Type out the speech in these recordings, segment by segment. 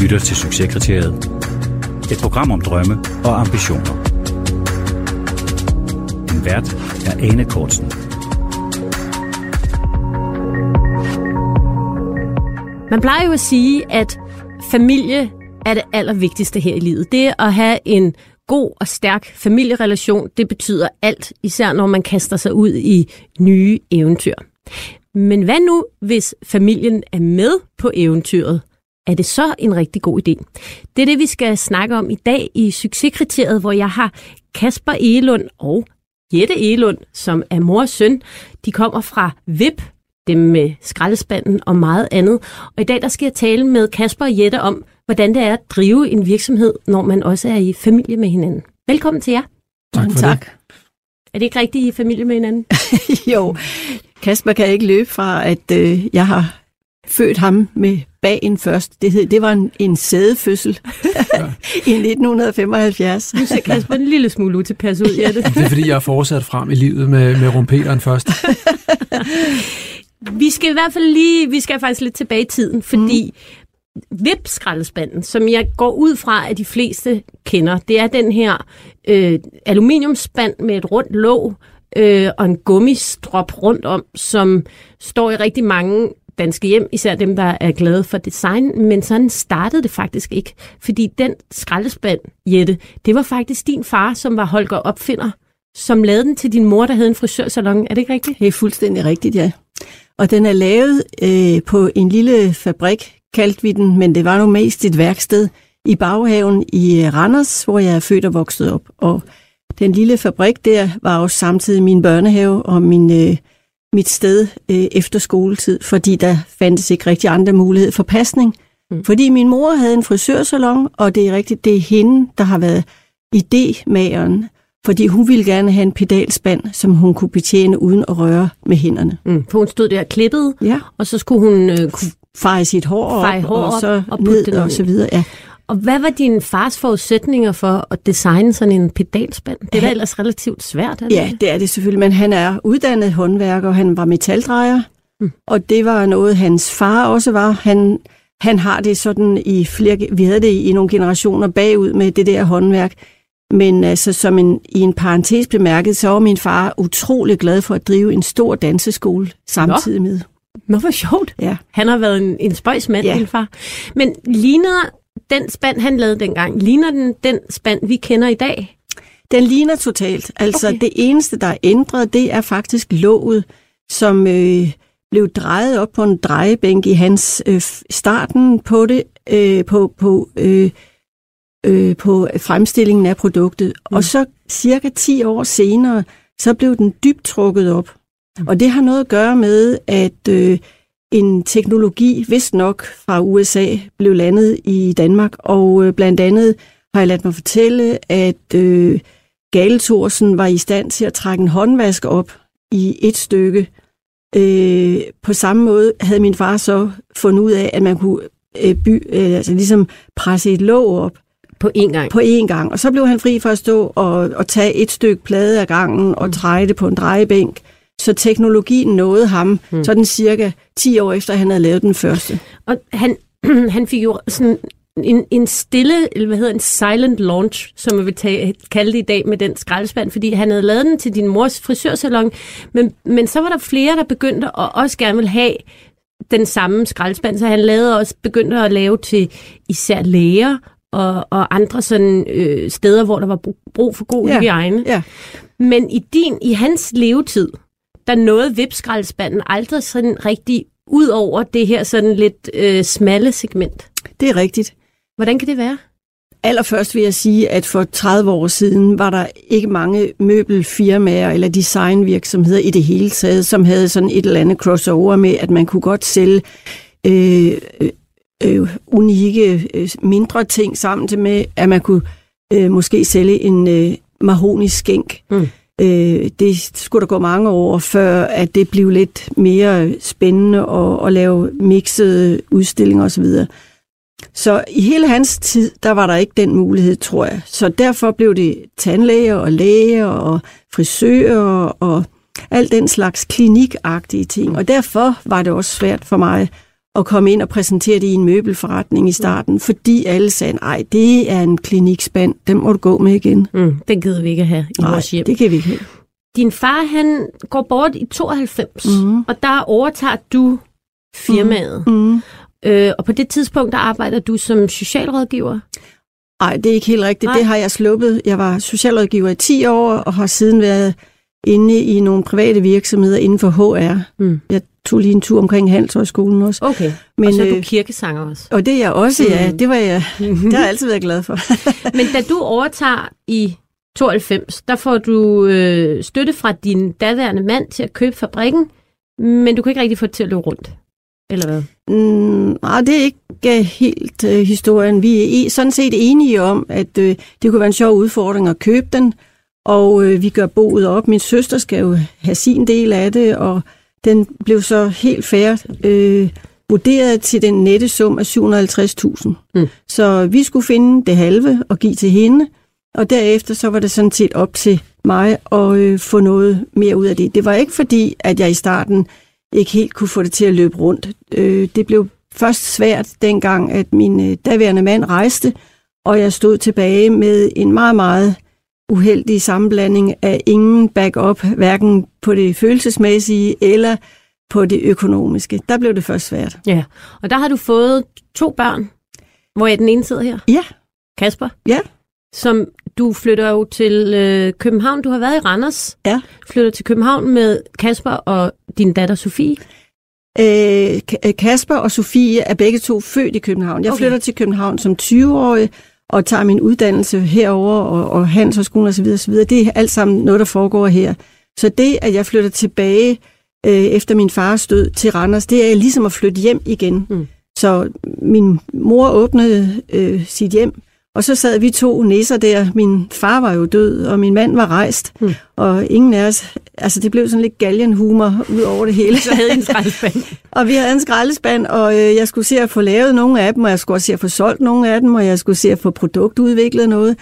lytter til Succeskriteriet. Et program om drømme og ambitioner. En vært er Ane Kortsen. Man plejer jo at sige, at familie er det allervigtigste her i livet. Det at have en god og stærk familierelation, det betyder alt, især når man kaster sig ud i nye eventyr. Men hvad nu, hvis familien er med på eventyret? Er det så en rigtig god idé? Det er det, vi skal snakke om i dag i Succeskriteriet, hvor jeg har Kasper Elund og Jette Elund, som er mor og søn. De kommer fra VIP, dem med skraldespanden og meget andet. Og i dag der skal jeg tale med Kasper og Jette om, hvordan det er at drive en virksomhed, når man også er i familie med hinanden. Velkommen til jer. Tak for tak. Er det ikke rigtigt, I er familie med hinanden? jo, Kasper kan ikke løbe fra, at øh, jeg har født ham med bagen først. Det, hed, det var en, en sædefødsel i 1975. Nu ser Kasper en lille smule utilpas ud, Jette. Det er fordi, jeg er fortsat frem i livet med, med rumpeteren først. Vi skal i hvert fald lige, vi skal faktisk lidt tilbage i tiden, fordi mm. VIP-skraldespanden, som jeg går ud fra, at de fleste kender, det er den her øh, aluminiumspand med et rundt låg øh, og en gummistrop rundt om, som står i rigtig mange danske hjem, især dem, der er glade for design, men sådan startede det faktisk ikke. Fordi den skraldespand, Jette, det var faktisk din far, som var Holger Opfinder, som lavede den til din mor, der havde en frisørsalon. Er det ikke rigtigt? Det er fuldstændig rigtigt, ja. Og den er lavet øh, på en lille fabrik, kaldte vi den, men det var nu mest et værksted i baghaven i øh, Randers, hvor jeg er født og vokset op. Og den lille fabrik der var også samtidig min børnehave og min, øh, mit sted øh, efter skoletid, fordi der fandtes ikke rigtig andre muligheder for pasning. Mm. Fordi min mor havde en frisørsalon, og det er rigtigt, det er hende, der har været idémageren fordi hun ville gerne have en pedalspand, som hun kunne betjene uden at røre med hænderne. Mm, for hun stod der klippet, ja. og så skulle hun øh, kunne feje sit hår op, feje hår og så og ned og så videre. Ja. Og hvad var din fars forudsætninger for at designe sådan en pedalspand? Det er da ellers relativt svært. Er det? Ja, det er det selvfølgelig, men han er uddannet håndværker, og han var metaldrejer, mm. og det var noget, hans far også var. Han, han har det sådan i flere, vi havde det i nogle generationer bagud med det der håndværk. Men altså, som en, i en parentes bemærket, så var min far utrolig glad for at drive en stor danseskole samtidig med. Nå, hvor sjovt. Ja. Han har været en, en spøjs mand, Ja. din far. Men ligner den spand, han lavede dengang, ligner den den spand, vi kender i dag? Den ligner totalt. Altså, Okay. det eneste, der er ændret, det er faktisk låget, som øh, blev drejet op på en drejebænk i hans øh, starten på det, øh, på, på, øh, øh, på fremstillingen af produktet. Mm. Og så cirka 10 år senere, så blev den dybt trukket op. Mm. Og det har noget at gøre med, at øh, en teknologi, vist nok fra USA, blev landet i Danmark. Og øh, blandt andet har jeg ladt mig fortælle, at øh, Gale Thorsen var i stand til at trække en håndvask op i et stykke. Øh, på samme måde havde min far så fundet ud af, at man kunne øh, by, øh, altså ligesom presse et låg op På én gang. på én gang. Og så blev han fri for at stå og, og tage et stykke plade ad gangen og dreje det på en drejebænk. Så teknologien nåede ham mm. sådan cirka 10 år efter, han havde lavet den første. Og han, han fik jo sådan en, en stille, eller hvad hedder en silent launch, som man vil tage, kalde det i dag med den skraldespand, fordi han havde lavet den til din mors frisørsalon, men, men så var der flere, der begyndte at også gerne vil have den samme skraldespand, så han lavede også begyndte at lave til især læger og, og andre sådan øh, steder, hvor der var brug- brug for god Ja. hygiejne. Ja. Men i din, i hans levetid, der nåede vipskraldespanden aldrig sådan rigtig ud over det her sådan lidt øh, smalle segment. Det er rigtigt. Hvordan kan det være? allerførst vil jeg sige, at for 30 år siden var der ikke mange møbelfirmaer eller designvirksomheder i det hele taget, som havde sådan et eller andet crossover med, at man kunne godt sælge øh, øh, unikke øh, mindre ting sammen til med, at man kunne øh, måske sælge en øh, mahonisk skænk. Mm. Øh, det skulle der gå mange år, før at det blev lidt mere spændende at, at lave mixede udstillinger osv. Så i hele hans tid, der var der ikke den mulighed, tror jeg. Så derfor blev det tandlæger og læger og frisører og alt den slags klinikagtige ting. Og derfor var det også svært for mig at komme ind og præsentere det i en møbelforretning i starten, fordi alle sagde, nej, det er en klinikspand, den må du gå med igen. Mm, den gider vi ikke have i nej, vores hjem. det kan vi ikke have. Din far, han går bort i 92, mm. og der overtager du firmaet. Mm. Øh, og på det tidspunkt, der arbejder du som socialrådgiver. Nej, det er ikke helt rigtigt. Nej. Det har jeg sluppet. Jeg var socialrådgiver i 10 år, og har siden været inde i nogle private virksomheder inden for HR. Mm. Jeg tog lige en tur omkring Handelshøjskolen også. Okay, Men, og så er du øh, kirkesanger også. Og det er jeg også, ja. Mm. Det, var jeg, det har jeg altid været glad for. Men da du overtager i 92, der får du øh, støtte fra din daværende mand til at købe fabrikken, men du kan ikke rigtig få det til at løbe rundt. Eller hvad? Mm, nej, det er ikke øh, helt øh, historien. Vi er sådan set enige om, at øh, det kunne være en sjov udfordring at købe den, og øh, vi gør boet op. Min søster skal jo have sin del af det, og den blev så helt fair øh, vurderet til den nette sum af 750.000. Mm. Så vi skulle finde det halve og give til hende, og derefter så var det sådan set op til mig at øh, få noget mere ud af det. Det var ikke fordi, at jeg i starten ikke helt kunne få det til at løbe rundt. Øh, det blev først svært dengang, at min øh, daværende mand rejste, og jeg stod tilbage med en meget, meget uheldig sammenblanding af ingen backup, hverken på det følelsesmæssige eller på det økonomiske. Der blev det først svært. Ja, og der har du fået to børn, hvor jeg den ene sidder her. Ja. Kasper. Ja. Som du flytter jo til øh, København. Du har været i Randers. Ja. Flytter til København med Kasper og din datter Sofie. Øh, Ka- Kasper og Sofie er begge to født i København. Jeg Okay. flytter til København som 20-årig og tager min uddannelse herover og, og Handelshøjskolen osv. osv. Det er alt sammen noget, der foregår her. Så det, at jeg flytter tilbage øh, efter min fars død til Randers, det er ligesom at flytte hjem igen. Mm. Så min mor åbnede øh, sit hjem, og så sad vi to næser der. Min far var jo død, og min mand var rejst, Mm. og ingen af os... Altså, det blev sådan lidt galgenhumor ud over det hele. Så havde I en skraldespand. Og vi havde en skraldespand, og øh, jeg skulle se at få lavet nogle af dem, og jeg skulle også se at få solgt nogle af dem, og jeg skulle se at få produktudviklet noget.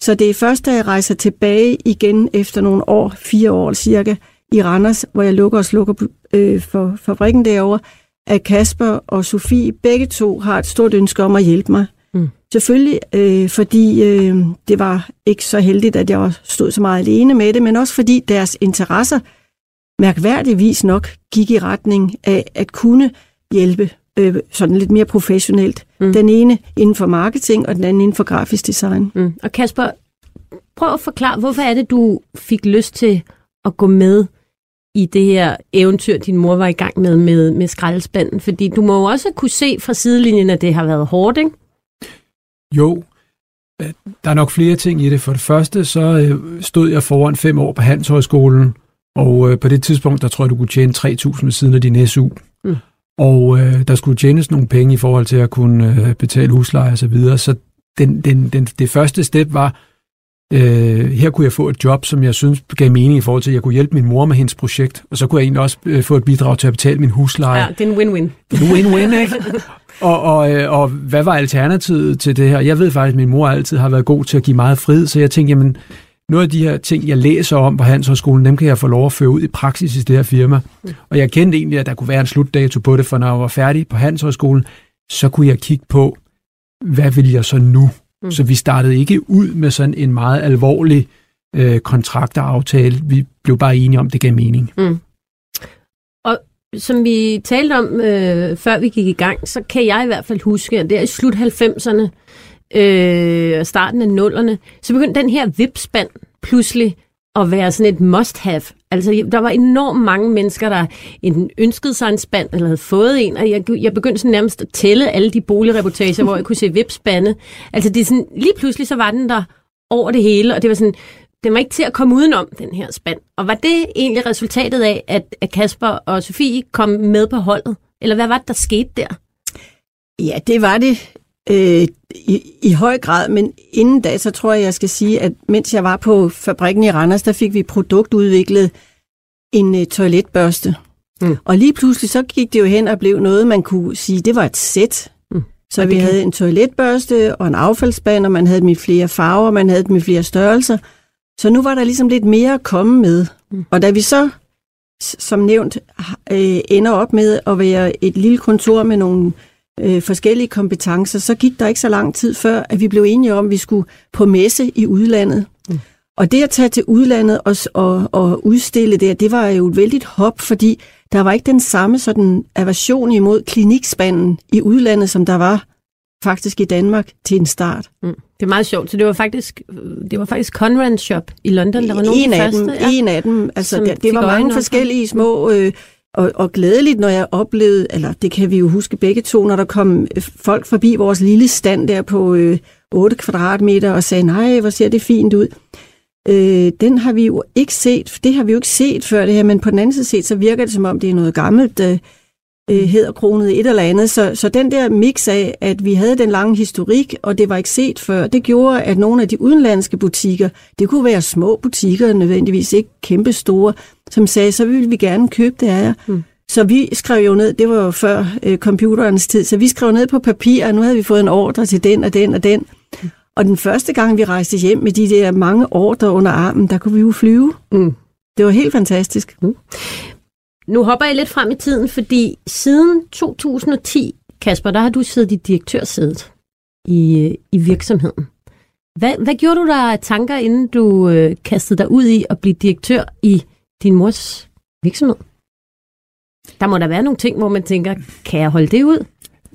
Så det er først, da jeg rejser tilbage igen efter nogle år, fire år cirka, i Randers, hvor jeg lukker og slukker øh, for fabrikken derovre, at Kasper og Sofie begge to har et stort ønske om at hjælpe mig. Mm. Selvfølgelig, øh, fordi øh, det var ikke så heldigt, at jeg stod så meget alene med det, men også fordi deres interesser mærkværdigvis nok gik i retning af at kunne hjælpe øh, sådan lidt mere professionelt. Mm. Den ene inden for marketing, og den anden inden for grafisk design. Mm. Og Kasper, prøv at forklare, hvorfor er det, du fik lyst til at gå med i det her eventyr, din mor var i gang med, med, med skraldespanden? Fordi du må jo også kunne se fra sidelinjen, at det har været hårdt, ikke? Jo, øh, der er nok flere ting i det. For det første, så øh, stod jeg foran fem år på Handelshøjskolen, og øh, på det tidspunkt, der tror jeg, du kunne tjene 3.000 ved siden af din SU. Mm. Og øh, der skulle tjenes nogle penge i forhold til at kunne øh, betale husleje og så videre. Så den, den, den, det første step var, øh, her kunne jeg få et job, som jeg synes gav mening i forhold til, at jeg kunne hjælpe min mor med hendes projekt, og så kunne jeg egentlig også øh, få et bidrag til at betale min husleje. Ja, det er en win-win. Win-win, ikke? Og, og, øh, og hvad var alternativet til det her? Jeg ved faktisk, at min mor altid har været god til at give meget frihed, så jeg tænkte, jamen, noget af de her ting, jeg læser om på Handelshøjskolen, dem kan jeg få lov at føre ud i praksis i det her firma. Og jeg kendte egentlig, at der kunne være en slutdato på det, for når jeg var færdig på Handelshøjskolen, så kunne jeg kigge på, hvad vil jeg så nu? Mm. Så vi startede ikke ud med sådan en meget alvorlig øh, kontrakteraftale. Vi blev bare enige om, at det gav mening. Som vi talte om, øh, før vi gik i gang, så kan jeg i hvert fald huske, at der i slut 90'erne øh, og starten af nullerne, så begyndte den her vipspand pludselig at være sådan et must-have. Altså, der var enormt mange mennesker, der enten ønskede sig en spand, eller havde fået en, og jeg, jeg begyndte sådan nærmest at tælle alle de boligreportager, hvor jeg kunne se vipspande. Altså, det er sådan, lige pludselig så var den der over det hele, og det var sådan, den var ikke til at komme udenom, den her spand. Og var det egentlig resultatet af, at, at Kasper og Sofie kom med på holdet? Eller hvad var det, der skete der? Ja, det var det øh, i, i høj grad, men inden da, så tror jeg, jeg skal sige, at mens jeg var på fabrikken i Randers, der fik vi produktudviklet en øh, toiletbørste. Mm. Og lige pludselig så gik det jo hen og blev noget, man kunne sige, det var et sæt. Mm. Så og vi havde en toiletbørste og en affaldsspand, og man havde dem i flere farver, man havde dem i flere størrelser. Så nu var der ligesom lidt mere at komme med. Mm. Og da vi så, som nævnt, øh, ender op med at være et lille kontor med nogle øh, forskellige kompetencer, så gik der ikke så lang tid før, at vi blev enige om, at vi skulle på messe i udlandet. Mm. Og det at tage til udlandet og, og, og udstille der, det var jo et vældigt hop, fordi der var ikke den samme sådan aversion imod klinikspanden i udlandet, som der var faktisk i Danmark til en start. Mm. Det er meget sjovt. Så det var faktisk, det var faktisk Conran Shop i London, der var nogle en af, de dem, første. En af dem. Altså, det, det var mange forskellige små... Øh, og, og glædeligt, når jeg oplevede, eller det kan vi jo huske begge to, når der kom øh, folk forbi vores lille stand der på øh, 8 kvadratmeter og sagde, nej, hvor ser det fint ud. Øh, den har vi jo ikke set, det har vi jo ikke set før det her, men på den anden side set, så virker det som om, det er noget gammelt, øh, øh hedderkronet et eller andet. Så, så den der mix af, at vi havde den lange historik, og det var ikke set før, det gjorde, at nogle af de udenlandske butikker, det kunne være små butikker, nødvendigvis ikke kæmpe store, som sagde, så vil vi gerne købe det af jer. Mm. Så vi skrev jo ned, det var jo før øh, computerens tid, så vi skrev ned på papir, og nu havde vi fået en ordre til den og den og den. Mm. Og den første gang, vi rejste hjem med de der mange ordre under armen, der kunne vi jo flyve. Mm. Det var helt fantastisk. Mm. Nu hopper jeg lidt frem i tiden, fordi siden 2010, Kasper, der har du siddet i direktørsædet i, i virksomheden. Hvad, hvad gjorde du der tanker, inden du øh, kastede dig ud i at blive direktør i din mors virksomhed? Der må der være nogle ting, hvor man tænker, kan jeg holde det ud?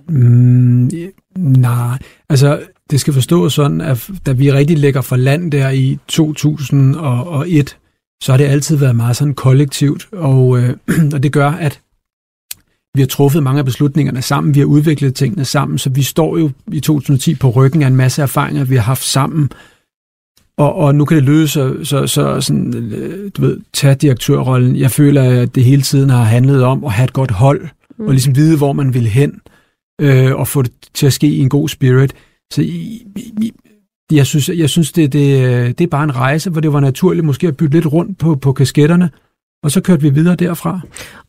Mm, nej, altså det skal forstås sådan, at da vi rigtig lægger for land der i 2001, så har det altid været meget sådan kollektivt, og, øh, og det gør, at vi har truffet mange af beslutningerne sammen, vi har udviklet tingene sammen, så vi står jo i 2010 på ryggen af en masse erfaringer, vi har haft sammen, og, og nu kan det lyde så, så, så sådan, øh, du ved, tage direktørrollen. Jeg føler, at det hele tiden har handlet om at have et godt hold, mm. og ligesom vide, hvor man vil hen, øh, og få det til at ske i en god spirit. Så i, i, jeg synes, jeg synes det, det, det er bare en rejse, hvor det var naturligt måske at bytte lidt rundt på, på kasketterne, og så kørte vi videre derfra.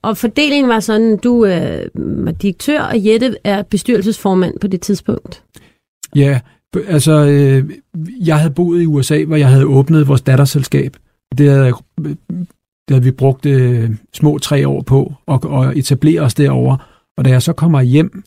Og fordelingen var sådan, du øh, var direktør, og Jette er bestyrelsesformand på det tidspunkt. Ja, altså, øh, jeg havde boet i USA, hvor jeg havde åbnet vores datterselskab. Det havde, det havde vi brugt øh, små tre år på at, at etablere os derovre. Og da jeg så kommer hjem,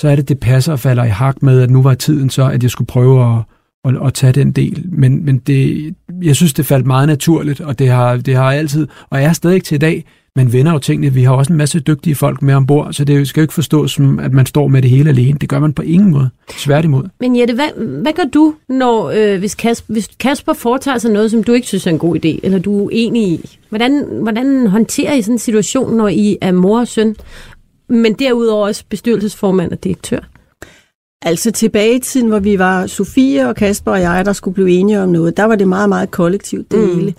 så er det, det passer og falder i hak med, at nu var tiden så, at jeg skulle prøve at, at, at tage den del. Men, men det, jeg synes, det faldt meget naturligt, og det har, det har altid, og er stadig til i dag, man vender jo tingene. Vi har også en masse dygtige folk med ombord, så det skal jo ikke forstås som, at man står med det hele alene. Det gør man på ingen måde. Svært imod. Men Jette, hvad, hvad gør du, når, øh, hvis, Kasper, hvis Kasper foretager sig noget, som du ikke synes er en god idé, eller du er uenig i? Hvordan, hvordan håndterer I sådan en situation, når I er mor og søn, men derudover også bestyrelsesformand og direktør? Altså tilbage i tiden, hvor vi var Sofie og Kasper og jeg, der skulle blive enige om noget, der var det meget, meget kollektivt det mm. hele.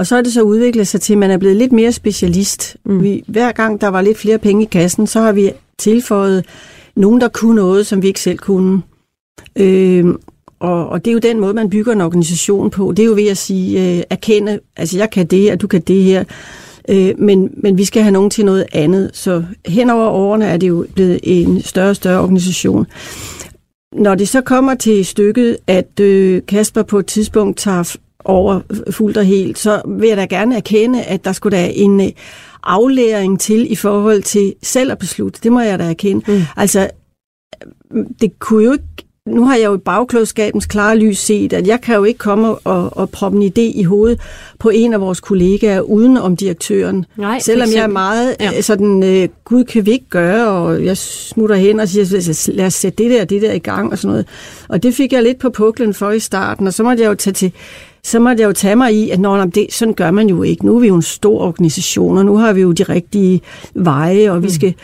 Og så er det så udviklet sig til, at man er blevet lidt mere specialist. Mm. Vi, hver gang der var lidt flere penge i kassen, så har vi tilføjet nogen, der kunne noget, som vi ikke selv kunne. Øh, og, og det er jo den måde, man bygger en organisation på. Det er jo ved at sige, øh, erkende, altså jeg kan det, og du kan det her. Øh, men, men vi skal have nogen til noget andet. Så hen over årene er det jo blevet en større og større organisation. Når det så kommer til stykket, at øh, Kasper på et tidspunkt tager over fuldt og helt, så vil jeg da gerne erkende, at der skulle da en øh, aflæring til i forhold til selv at beslutte. Det må jeg da erkende. Mm. Altså, det kunne jo ikke nu har jeg jo i bagklodskabens klare lys set, at jeg kan jo ikke komme og, og proppe en idé i hovedet på en af vores kollegaer uden om direktøren. Nej, Selvom jeg er meget ja. sådan, øh, gud kan vi ikke gøre, og jeg smutter hen og siger, lad os sætte det der det der i gang og sådan noget. Og det fik jeg lidt på puklen for i starten, og så måtte jeg jo tage til så måtte jeg jo tage mig i, at Nå, det, sådan gør man jo ikke. Nu er vi jo en stor organisation, og nu har vi jo de rigtige veje, og vi skal...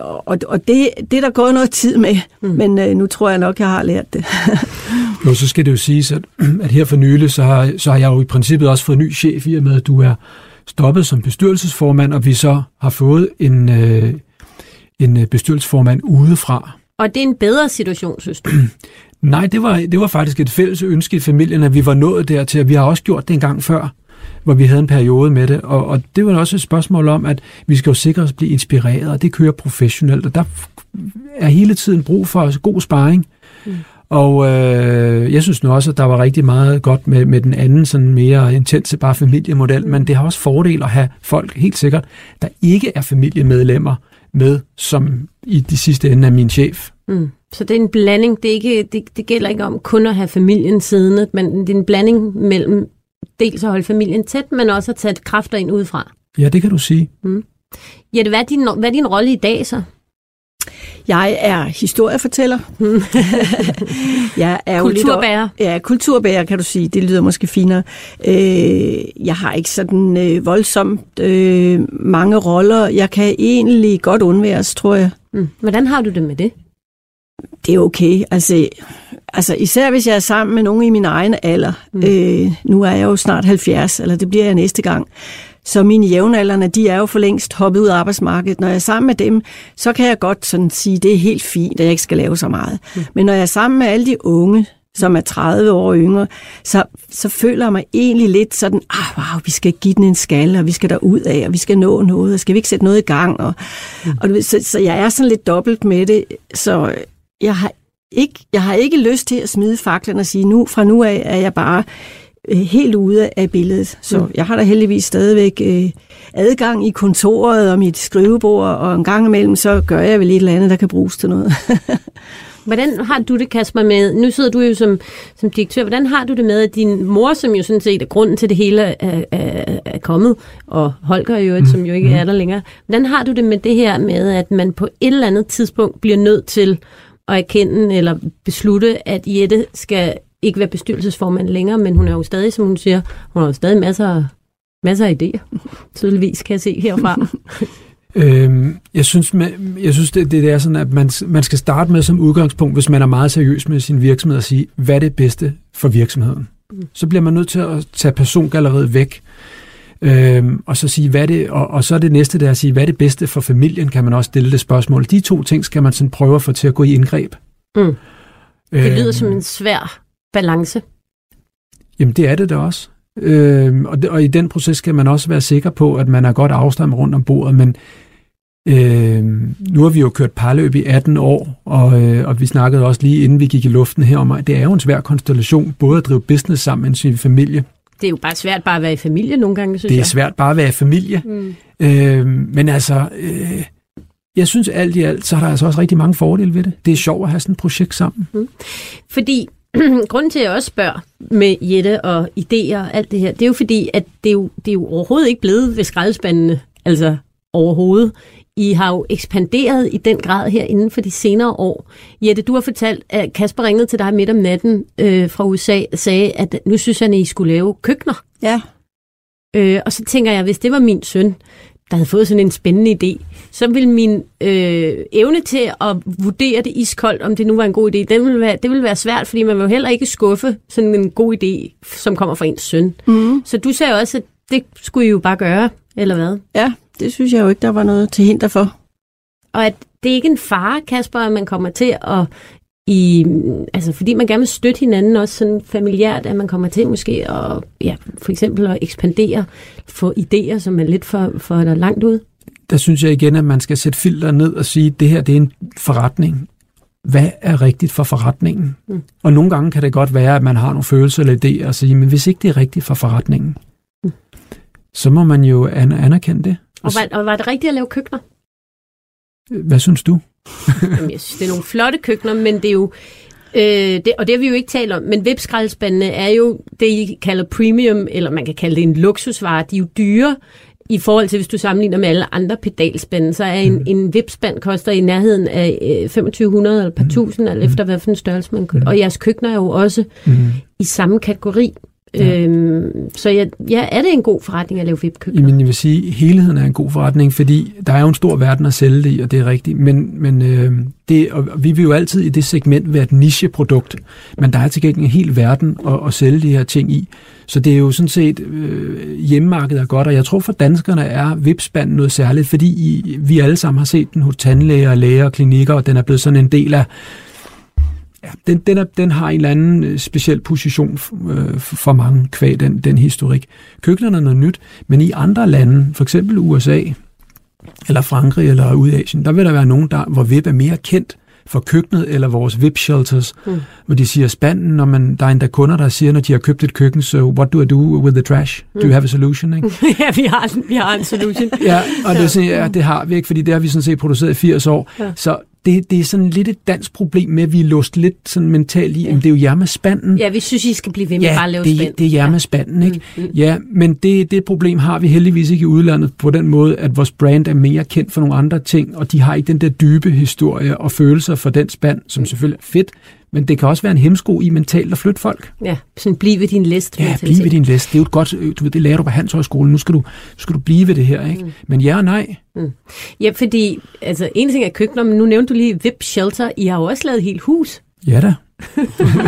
Og, og det, det er der gået noget tid med, mm. men øh, nu tror jeg nok, jeg har lært det. jo, så skal det jo siges, at, at her for nylig, så har, så har jeg jo i princippet også fået ny chef i og med, at du er stoppet som bestyrelsesformand, og vi så har fået en, øh, en øh, bestyrelsesformand udefra. Og det er en bedre situation, synes du? Nej, det var, det var faktisk et fælles ønske i familien, at vi var nået dertil, vi har også gjort det en gang før, hvor vi havde en periode med det. Og, og det var også et spørgsmål om, at vi skal jo sikre os at blive inspireret, og det kører professionelt, og der er hele tiden brug for god sparring. Mm. Og øh, jeg synes nu også, at der var rigtig meget godt med, med den anden sådan mere intense bare familiemodel, men det har også fordel at have folk, helt sikkert, der ikke er familiemedlemmer med, som i de sidste ende er min chef. Mm. Så det er en blanding. Det, er ikke, det, det gælder ikke om kun at have familien siddende, men det er en blanding mellem dels at holde familien tæt, men også at tage kræfter ind udefra. Ja, det kan du sige. Mm. Ja, hvad er din, hvad er din rolle i dag så? Jeg er historiefortæller. jeg er kulturbærer. Jo lidt, ja, kulturbærer kan du sige. Det lyder måske finere. Øh, jeg har ikke sådan øh, voldsomt øh, mange roller. Jeg kan egentlig godt undværes, tror jeg. Mm. Hvordan har du det med det? Det er okay. Altså, altså især hvis jeg er sammen med nogen i min egen alder. Mm. Øh, nu er jeg jo snart 70, eller det bliver jeg næste gang. Så mine jævnaldrende, de er jo for længst hoppet ud af arbejdsmarkedet. Når jeg er sammen med dem, så kan jeg godt sådan sige, det er helt fint, at jeg ikke skal lave så meget. Mm. Men når jeg er sammen med alle de unge, som er 30 år yngre, så, så føler jeg mig egentlig lidt sådan, ah, wow, vi skal give den en skal, og vi skal derud af, og vi skal nå noget, og skal vi ikke sætte noget i gang? Og, mm. og så, så jeg er sådan lidt dobbelt med det, så jeg har ikke, jeg har ikke lyst til at smide faklen og sige, nu fra nu af er jeg bare øh, helt ude af billedet. Så mm. jeg har da heldigvis stadigvæk øh, adgang i kontoret og mit skrivebord, og en gang imellem, så gør jeg vel et eller andet, der kan bruges til noget. Hvordan har du det, Kasper, med, nu sidder du jo som, som direktør, hvordan har du det med, at din mor, som jo sådan set er grunden til det hele er, er, er kommet, og Holger jo, mm. som jo ikke mm. er der længere, hvordan har du det med det her med, at man på et eller andet tidspunkt bliver nødt til at erkende eller beslutte, at Jette skal ikke være bestyrelsesformand længere, men hun er jo stadig, som hun siger, hun har jo stadig masser, masser af idéer, tydeligvis kan jeg se herfra. Øhm, jeg synes, jeg synes det, det er sådan, at man, man skal starte med som udgangspunkt, hvis man er meget seriøs med sin virksomhed, at sige, hvad er det bedste for virksomheden? Mm. Så bliver man nødt til at tage persongalleriet væk, øhm, og så sige, hvad det, og, og så er det næste, der at sige, hvad er det bedste for familien, kan man også stille det spørgsmål. De to ting skal man sådan prøve at få til at gå i indgreb. Mm. Det lyder øhm, som en svær balance. Jamen, det er det da også. Øhm, og, det, og i den proces skal man også være sikker på, at man er godt afstemt rundt om bordet, men øh, nu har vi jo kørt parløb i 18 år, og, øh, og vi snakkede også lige inden vi gik i luften her om, at det er jo en svær konstellation, både at drive business sammen med sin familie. Det er jo bare svært bare at være i familie nogle gange, synes Det er jeg. svært bare at være i familie. Mm. Øh, men altså, øh, jeg synes alt i alt, så er der altså også rigtig mange fordele ved det. Det er sjovt at have sådan et projekt sammen. Mm. Fordi grunden til, at jeg også spørger med Jette og idéer og alt det her, det er jo fordi, at det er jo, det er jo overhovedet ikke blevet ved skraldespandene, altså overhovedet. I har jo ekspanderet i den grad her inden for de senere år. Jette, du har fortalt, at Kasper ringede til dig midt om natten øh, fra USA og sagde, at nu synes han, at I skulle lave køkkener. Ja. Øh, og så tænker jeg, hvis det var min søn, der havde fået sådan en spændende idé, så ville min øh, evne til at vurdere det iskoldt, om det nu var en god idé, det ville være, det ville være svært, fordi man vil jo heller ikke skuffe sådan en god idé, som kommer fra ens søn. Mm. Så du sagde også, at det skulle I jo bare gøre, eller hvad? Ja, det synes jeg jo ikke, der var noget til hinder for. Og at det er ikke en fare, Kasper, at man kommer til at i, altså fordi man gerne vil støtte hinanden også sådan familiært, at man kommer til måske at, ja, for eksempel at ekspandere, få idéer, som er lidt for, for der langt ud? Der synes jeg igen, at man skal sætte filter ned og sige, at det her det er en forretning. Hvad er rigtigt for forretningen? Mm. Og nogle gange kan det godt være, at man har nogle følelser eller idéer og sige, men hvis ikke det er rigtigt for forretningen, mm. så må man jo anerkende det. Og var, og var det rigtigt at lave køkkener? Hvad synes du? Jamen, jeg synes, det er nogle flotte køkkener, men det er jo... Øh, det, og det har vi jo ikke talt om, men webskraldespandene er jo det, I kalder premium, eller man kan kalde det en luksusvare. De er jo dyre i forhold til, hvis du sammenligner med alle andre pedalspande, så er en, mm. en vipspand koster i nærheden af øh, 2500 eller par mm. tusind, alt efter hvad for en størrelse man køber. Mm. Og jeres køkkener er jo også mm. i samme kategori. Ja. Øhm, så ja, ja, er det en god forretning at lave VIP-køkkener? Jamen, jeg vil sige, at helheden er en god forretning, fordi der er jo en stor verden at sælge det i, og det er rigtigt. Men, men øh, det, og vi vil jo altid i det segment være et nicheprodukt, men der er til gengæld en hel verden at, at sælge de her ting i. Så det er jo sådan set, øh, hjemmemarkedet er godt, og jeg tror for danskerne er vipspanden noget særligt, fordi I, vi alle sammen har set den hos tandlæger, læger og klinikker, og den er blevet sådan en del af Ja, den, den, er, den har en eller anden øh, speciel position øh, for mange kvæg, den, den historik. Køkkenerne er noget nyt, men i andre lande, for eksempel USA, eller Frankrig, eller ude i Asien, der vil der være nogen, der, hvor VIP er mere kendt for køkkenet, eller vores VIP-shelters, mm. hvor de siger spanden, når man, der er endda kunder, der siger, når de har købt et køkken, so what do I do with the trash? Mm. Do you have a solution? Ikke? ja, vi har, vi har en solution. ja, og det, ja, det har vi ikke, fordi det har vi sådan set produceret i 80 år. Ja. Så det, det er sådan lidt et dansk problem med, at vi er låst lidt sådan mentalt i, ja. det er jo jer med spanden. Ja, vi synes, I skal blive ved med ja, bare at lave det, spand. det er jer med spanden, ikke? Mm, mm. Ja, men det, det problem har vi heldigvis ikke i udlandet på den måde, at vores brand er mere kendt for nogle andre ting, og de har ikke den der dybe historie og følelser for den spand, som selvfølgelig er fedt, men det kan også være en hemsko i mentalt at flytte folk. Ja, sådan bliv ved din list. Ja, bliv ved din list. Det er jo et godt, øh, du ved, det lærer du på Hanshøjskolen. Nu skal du, nu skal du blive ved det her, ikke? Mm. Men ja og nej. Mm. Ja, fordi altså, en ting er køkkener, men nu nævnte du lige VIP Shelter. I har jo også lavet helt hus. Ja da.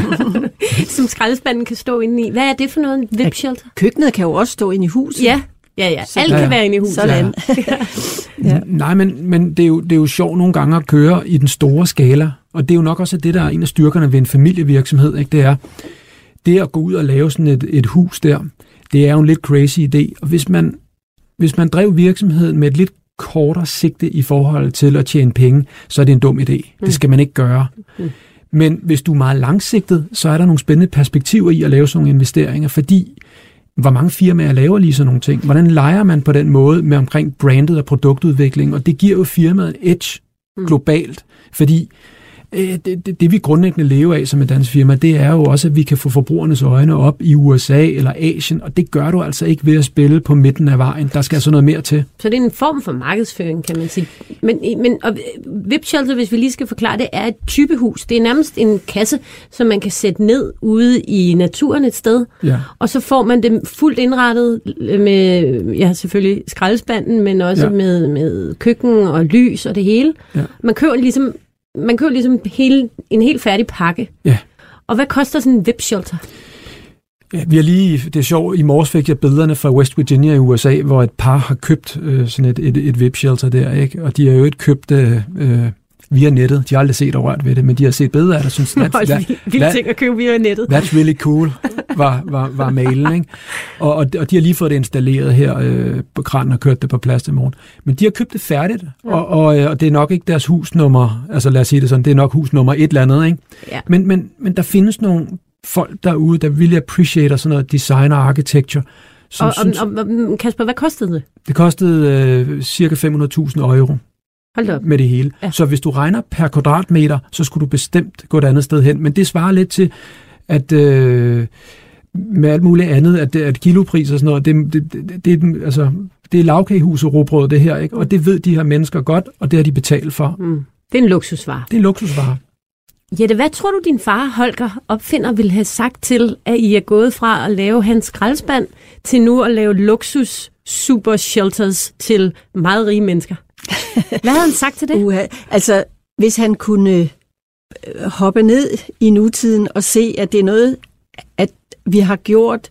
som skraldespanden kan stå inde i. Hvad er det for noget, en VIP Shelter? Ja, køkkenet kan jo også stå inde i huset. Ja, Ja, ja. Alt ja, ja. kan være inde i huset. Sådan. ja. Nej, men, men det, er jo, det er jo sjovt nogle gange at køre i den store skala. Og det er jo nok også det, der er en af styrkerne ved en familievirksomhed. Ikke? Det er det at gå ud og lave sådan et, et hus der. Det er jo en lidt crazy idé. Og hvis man, hvis man drev virksomheden med et lidt kortere sigte i forhold til at tjene penge, så er det en dum idé. Mm. Det skal man ikke gøre. Mm. Men hvis du er meget langsigtet, så er der nogle spændende perspektiver i at lave sådan nogle investeringer, fordi hvor mange firmaer laver lige sådan nogle ting? Hvordan leger man på den måde med omkring brandet og produktudvikling? Og det giver jo firmaet en edge mm. globalt, fordi det, det, det vi grundlæggende lever af som et dansk firma, det er jo også, at vi kan få forbrugernes øjne op i USA eller Asien, og det gør du altså ikke ved at spille på midten af vejen. Der skal altså noget mere til. Så det er en form for markedsføring, kan man sige. Men, men og VIP Shelter, hvis vi lige skal forklare det, er et typehus. Det er nærmest en kasse, som man kan sætte ned ude i naturen et sted, ja. og så får man det fuldt indrettet med, ja selvfølgelig skraldespanden, men også ja. med, med køkken og lys og det hele. Ja. Man køber ligesom man køber ligesom hele, en helt færdig pakke. Ja. Og hvad koster sådan en VIP-shelter? Ja, vi har lige, det er sjovt, i morges fik jeg billederne fra West Virginia i USA, hvor et par har købt øh, sådan et, et, et VIP-shelter der, ikke? og de har jo ikke købt øh, øh, via nettet. De har aldrig set og rørt ved det, men de har set billeder af det, synes, that's, that, Vildt ting at købe via nettet. That's really cool, var, var, var mailen. Ikke? Og, og, og de har lige fået det installeret her øh, på kranen og kørt det på plads i morgen. Men de har købt det færdigt, og, og, øh, og det er nok ikke deres husnummer, altså lad os sige det sådan, det er nok husnummer et eller andet. Ikke? Ja. Men, men, men der findes nogle folk derude, der vil appreciate sådan noget design og architecture, som og, synes, og, og Kasper, hvad kostede det? Det kostede øh, cirka 500.000 euro. Hold op. med det hele. Ja. Så hvis du regner per kvadratmeter, så skulle du bestemt gå et andet sted hen. Men det svarer lidt til, at øh, med alt muligt andet, at, at kilopris og sådan noget, det, det, det, det, altså, det er lavkagehus og råbrød, det her, ikke? og det ved de her mennesker godt, og det har de betalt for. Mm. Det er en luksusvare. Det er en luksusvare. Jette, hvad tror du, din far, Holger, opfinder, vil have sagt til, at I er gået fra at lave hans skraldespand til nu at lave luksus super shelters til meget rige mennesker? Hvad havde han sagt til det? Uh, altså, hvis han kunne øh, hoppe ned i nutiden og se, at det er noget, at vi har gjort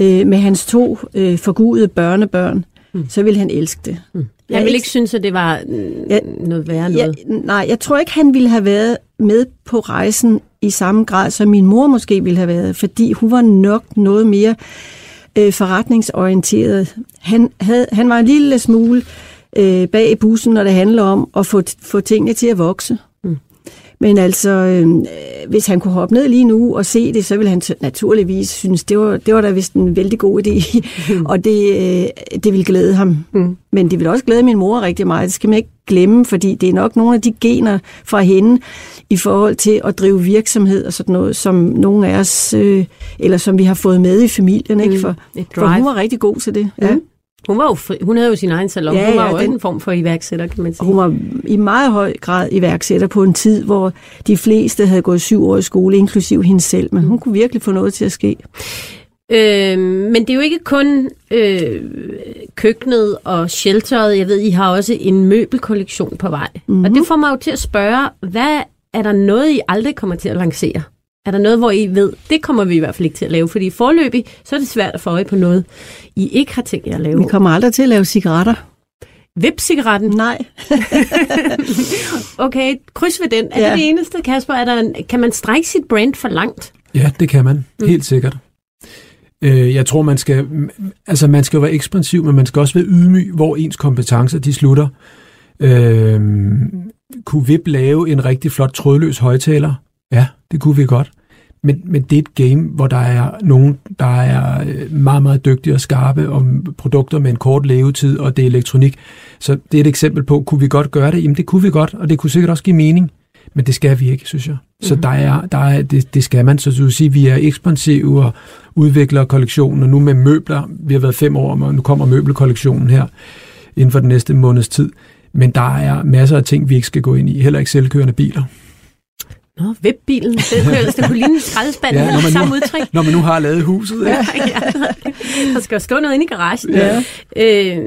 øh, med hans to øh, forgudede børnebørn, mm. så ville han elske det. Mm. Han ville ikke synes, at det var mm, ja, noget værre noget? Ja, nej, jeg tror ikke, han ville have været med på rejsen i samme grad, som min mor måske ville have været, fordi hun var nok noget mere øh, forretningsorienteret. Han, havde, han var en lille smule øh, bag bussen, når det handler om at få, få tingene til at vokse. Mm. Men altså, øh, hvis han kunne hoppe ned lige nu og se det, så ville han naturligvis synes, det var, det var da vist en vældig god idé, mm. og det, øh, det ville glæde ham. Mm. Men det ville også glæde min mor rigtig meget, det skal man ikke glemme, fordi det er nok nogle af de gener fra hende i forhold til at drive virksomhed og sådan noget, som nogle af os, øh, eller som vi har fået med i familien, ikke? For, for hun var rigtig god til det. Ja. Mm. Hun, var jo fri, hun havde jo sin egen salon. Ja, hun var ja, jo den, en form for iværksætter, kan man sige. Hun var i meget høj grad iværksætter på en tid, hvor de fleste havde gået syv år i skole, inklusiv hende selv. Men hun kunne virkelig få noget til at ske. Øh, men det er jo ikke kun øh, køkkenet og shelteret. Jeg ved, I har også en møbelkollektion på vej. Mm-hmm. Og det får mig jo til at spørge, hvad er der noget, I aldrig kommer til at lancere? Er der noget, hvor I ved, det kommer vi i hvert fald ikke til at lave? Fordi i forløbig, så er det svært at få øje på noget, I ikke har tænkt jer at lave. Vi kommer aldrig til at lave cigaretter. Vip-cigaretten? Nej. okay, kryds ved den. Er Ja. det det eneste, Kasper? Er der en, kan man strække sit brand for langt? Ja, det kan man. Helt sikkert. Øh, jeg tror, man skal, altså man skal jo være ekspansiv, men man skal også være ydmyg, hvor ens kompetencer de slutter. Øh, kunne VIP lave en rigtig flot trådløs højtaler? Ja, det kunne vi godt. Men, men det er et game, hvor der er nogen, der er øh, meget, meget dygtige og skarpe om produkter med en kort levetid, og det er elektronik. Så det er et eksempel på, kunne vi godt gøre det? Jamen det kunne vi godt, og det kunne sikkert også give mening. Men det skal vi ikke, synes jeg. Så Mhm. der er, der er, det, det skal man. Så du vil sige, vi er ekspansive og udvikler kollektionen, og nu med møbler, vi har været fem år, og nu kommer møbelkollektionen her inden for den næste måneds tid. Men der er masser af ting, vi ikke skal gå ind i. Heller ikke selvkørende biler. Nå, kunne ellers, den kunne ligne en skraldespand. Ja, Ja, når samme nu- udtryk. Når man nu har lavet huset. Ikke? ja. Der skal jo stå noget inde i garagen. Ja. Øh,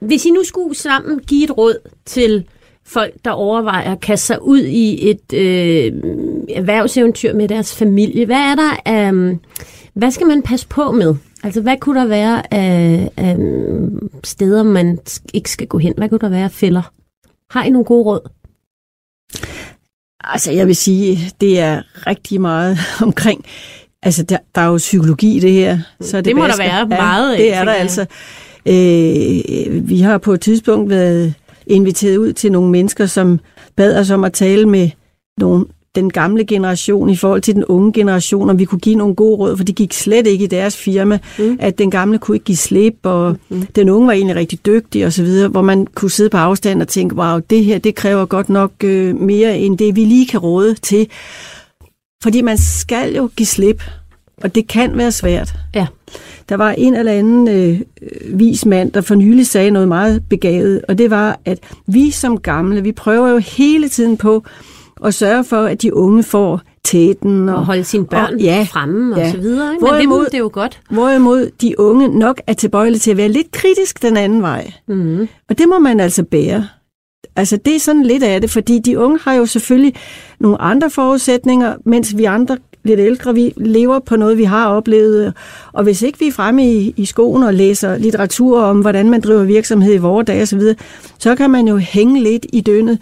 hvis I nu skulle sammen give et råd til folk, der overvejer at kaste sig ud i et øh, erhvervseventyr med deres familie, hvad er der af, hvad skal man passe på med? Altså, hvad kunne der være af, af steder, man ikke skal gå hen? Hvad kunne der være af fælder? Har I nogle gode råd? Altså, jeg vil sige, det er rigtig meget omkring... Altså, der, der er jo psykologi i det her. Så det, Det må der bedste- være meget af, det er der altså. Øh, vi har på et tidspunkt været inviteret ud til nogle mennesker, som bad os om at tale med nogle, den gamle generation i forhold til den unge generation, om vi kunne give nogle gode råd, for det gik slet ikke i deres firma, mm. at den gamle kunne ikke give slip, og mm. den unge var egentlig rigtig dygtig og så videre, hvor man kunne sidde på afstand og tænke, wow, det her, det kræver godt nok øh, mere end det, vi lige kan råde til. Fordi man skal jo give slip, og det kan være svært. Ja. Der var en eller anden øh, vis mand, der for nylig sagde noget meget begavet, og det var, at vi som gamle, vi prøver jo hele tiden på at sørge for, at de unge får tæten. Og, Og holde sine børn og, ja, fremme og ja. så videre. Ikke? Men det, Hvorimod- det er jo godt. Hvorimod de unge nok er tilbøjelige til at være lidt kritisk den anden vej. Mm. Og det må man altså bære. Altså det er sådan lidt af det, fordi de unge har jo selvfølgelig nogle andre forudsætninger, mens vi andre lidt ældre, vi lever på noget, vi har oplevet. Og hvis ikke vi er fremme i, i skoen og læser litteratur om, hvordan man driver virksomhed i vores dage osv., så kan man jo hænge lidt i dønnet.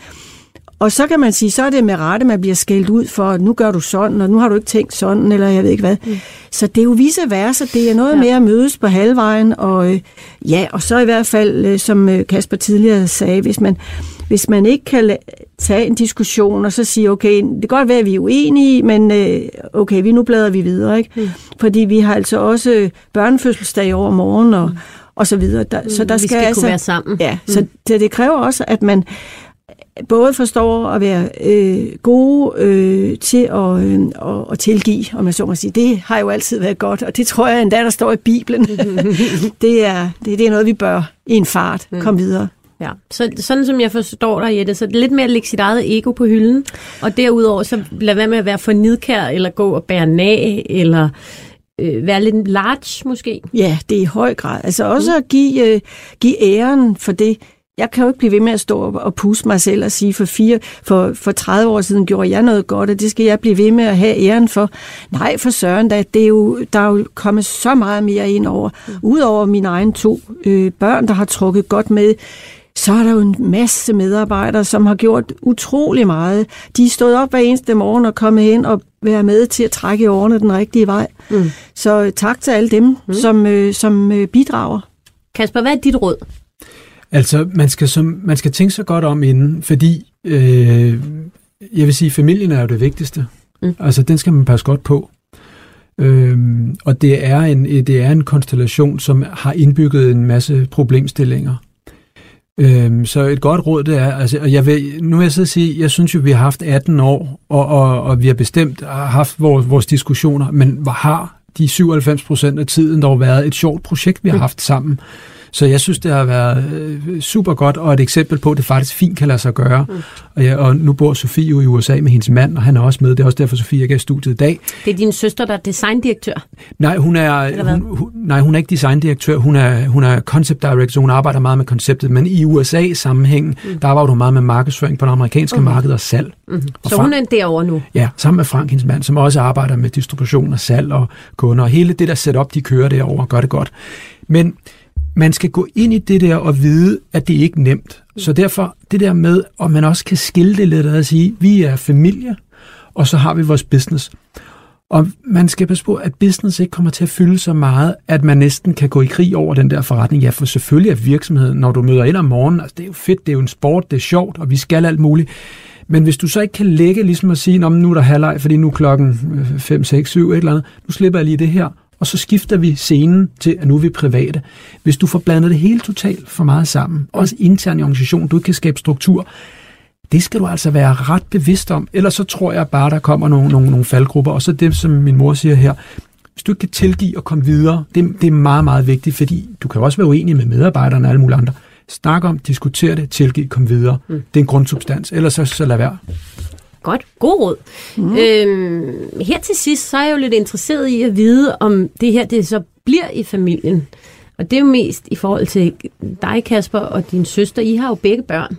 Og så kan man sige, så er det med rette, man bliver skældt ud for, at nu gør du sådan, og nu har du ikke tænkt sådan, eller jeg ved ikke hvad. Mm. Så det er jo vice versa. Det er noget ja. med at mødes på halvvejen, og øh, ja, og så i hvert fald, øh, som øh, Kasper tidligere sagde, hvis man, hvis man ikke kan tage en diskussion, og så sige, okay, det kan godt være, at vi er uenige, men øh, okay, vi nu bladrer vi videre, ikke? Mm. Fordi vi har altså også øh, børnefødselsdag over morgen, og, mm. og så videre. Der, så der vi skal, skal altså, kunne være sammen. Ja, så det, det kræver også, at man både forstår at være øh, gode øh, til at, øh, at, at tilgive, om jeg så må sige. Det har jo altid været godt, og det tror jeg endda, der står i Bibelen. det, er, det, det er noget, vi bør i en fart komme videre. Ja, så sådan som jeg forstår dig, Jette, så er det lidt mere at lægge sit eget ego på hylden, og derudover så lad være med at være for nidkær, eller gå og bære nag, eller øh, være lidt large måske. Ja, det er i høj grad. Altså også at give, øh, give æren for det. Jeg kan jo ikke blive ved med at stå og puste mig selv og sige, for, fire, for, for 30 år siden gjorde jeg noget godt, og det skal jeg blive ved med at have æren for. Nej, for søren da, det er jo, der er jo kommet så meget mere ind over. Udover mine egne to øh, børn, der har trukket godt med, så er der jo en masse medarbejdere, som har gjort utrolig meget. De er stået op hver eneste morgen og kommet hen og være med til at trække i årene den rigtige vej. Mm. Så øh, tak til alle dem, mm. som, øh, som øh, bidrager. Kasper, hvad er dit råd? Altså, man skal, som, man skal tænke sig godt om inden, fordi øh, jeg vil sige, familien er jo det vigtigste. Mm. Mm. Altså, den skal man passe godt på. Øhm, og det er, en, det er en konstellation, som har indbygget en masse problemstillinger. Øhm, så et godt råd det er, altså, og jeg vil, nu vil jeg og sige, jeg synes jo, vi har haft 18 år, og, og, og vi har bestemt haft vores, vores diskussioner, men har de 97 procent af tiden dog været et sjovt projekt, vi har haft sammen. Så jeg synes, det har været øh, super godt, og et eksempel på, at det faktisk fint kan lade sig gøre. Mm. Og, ja, og nu bor Sofie jo i USA med hendes mand, og han er også med. Det er også derfor, Sofie ikke er i studiet i dag. Det er din søster, der er designdirektør. Nej, hun er, hun, hun, nej, hun er ikke designdirektør. Hun er, hun er concept director. Hun arbejder meget med konceptet. Men i USA-sammenhæng, mm. der arbejder hun meget med markedsføring på det amerikanske mm. marked og salg. Mm. Og så Frank, hun er derovre nu? Ja, sammen med Frank, hendes mand, som også arbejder med distribution og salg og kunder. Og hele det der setup, de kører derovre, gør det godt. Men man skal gå ind i det der og vide, at det ikke er nemt. Så derfor det der med, at man også kan skille det lidt og sige, vi er familie, og så har vi vores business. Og man skal passe på, at business ikke kommer til at fylde så meget, at man næsten kan gå i krig over den der forretning. Ja, for selvfølgelig er virksomheden, når du møder ind om morgenen, altså det er jo fedt, det er jo en sport, det er sjovt, og vi skal alt muligt. Men hvis du så ikke kan lægge ligesom at sige, nu er der halvleg, fordi nu er klokken 5, 6, 7, et eller andet, nu slipper jeg lige det her, og så skifter vi scenen til, at nu er vi private. Hvis du får blandet det hele totalt for meget sammen, også intern i organisationen, du ikke kan skabe struktur, det skal du altså være ret bevidst om. Ellers så tror jeg bare, der kommer nogle, nogle, nogle faldgrupper. Og så det, som min mor siger her, hvis du ikke kan tilgive og komme videre, det, det er meget, meget vigtigt, fordi du kan også være uenig med medarbejderne og alle mulige andre. Snak om, diskuter det, tilgive, kom videre. Mm. Det er en grundsubstans. Ellers så, så lad være. Godt. God råd. Mm. Øhm, her til sidst, så er jeg jo lidt interesseret i at vide, om det her det så bliver i familien. Og det er jo mest i forhold til dig, Kasper, og din søster. I har jo begge børn,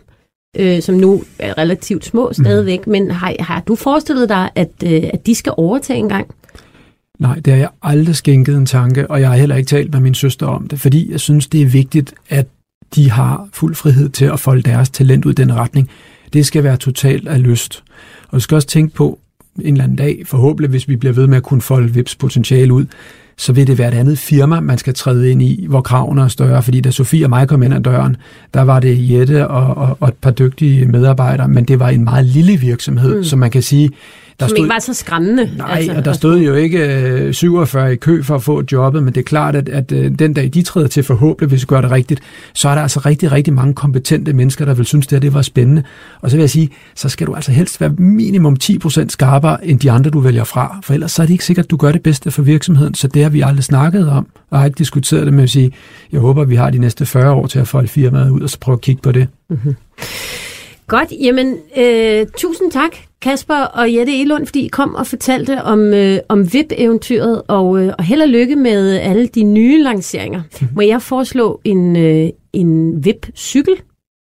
øh, som nu er relativt små mhm. stadigvæk. Mm. Men har, har du forestillet dig, at, øh, at de skal overtage en gang? Nej, det har jeg aldrig skænket en tanke, og jeg har heller ikke talt med min søster om det, fordi jeg synes, det er vigtigt, at de har fuld frihed til at folde deres talent ud i den retning. Det skal være totalt af lyst. Og du skal også tænke på en eller anden dag, forhåbentlig hvis vi bliver ved med at kunne folde VIPs potentiale ud, så vil det være et andet firma, man skal træde ind i, hvor kravene er større. Fordi da Sofie og mig kom ind ad døren, der var det Jette og, og, og et par dygtige medarbejdere, men det var en meget lille virksomhed, mm. så man kan sige, der som stod, ikke var så skræmmende. Nej, altså, og der stod jo ikke 47 øh, i kø for at få jobbet, men det er klart, at, at øh, den dag de træder til forhåbentlig, hvis vi gør det rigtigt, så er der altså rigtig, rigtig mange kompetente mennesker, der vil synes, det, her, det var spændende. Og så vil jeg sige, så skal du altså helst være minimum 10% skarpere end de andre, du vælger fra, for ellers så er det ikke sikkert, at du gør det bedste for virksomheden, så det har vi aldrig snakket om, og har ikke diskuteret det med at sige, jeg håber, at vi har de næste 40 år til at folde firmaet ud, og så prøve at kigge på det. Mm-hmm. Godt, jamen øh, tusind tak Kasper og Jette Elund, fordi I kom og fortalte om, øh, om VIP-eventyret, og, øh, og held og lykke med alle de nye lanceringer. Mm-hmm. Må jeg foreslå en, øh, en VIP-cykel?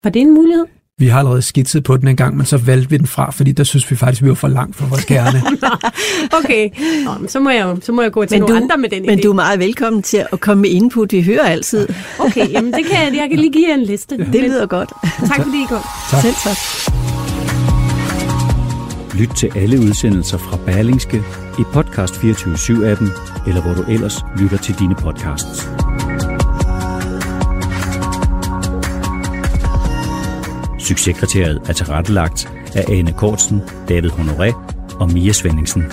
Var det en mulighed? Vi har allerede skitset på den en gang, men så valgte vi den fra, fordi der synes vi faktisk, vi var for langt for vores gerne. okay, Nå, så, må jeg, så må jeg gå til men nogle du, andre med den Men idé. du er meget velkommen til at komme med input, vi hører altid. okay, jamen det kan jeg, jeg kan lige give jer en liste. Ja. Det lyder godt. Tak fordi I kom. Tak. Selv tak. Lyt til alle udsendelser fra Berlingske i Podcast 24-7-appen, eller hvor du ellers lytter til dine podcasts. Succeskriteriet er tilrettelagt af Ane Kortsen, David Honoré og Mia Svendingsen.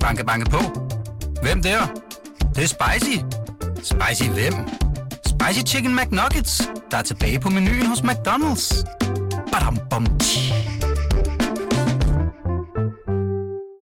Banke, banke på. Hvem der? Det, det er spicy. Spicy hvem? Spicy Chicken McNuggets, der er tilbage på menuen hos McDonald's. Badum, bom, tji.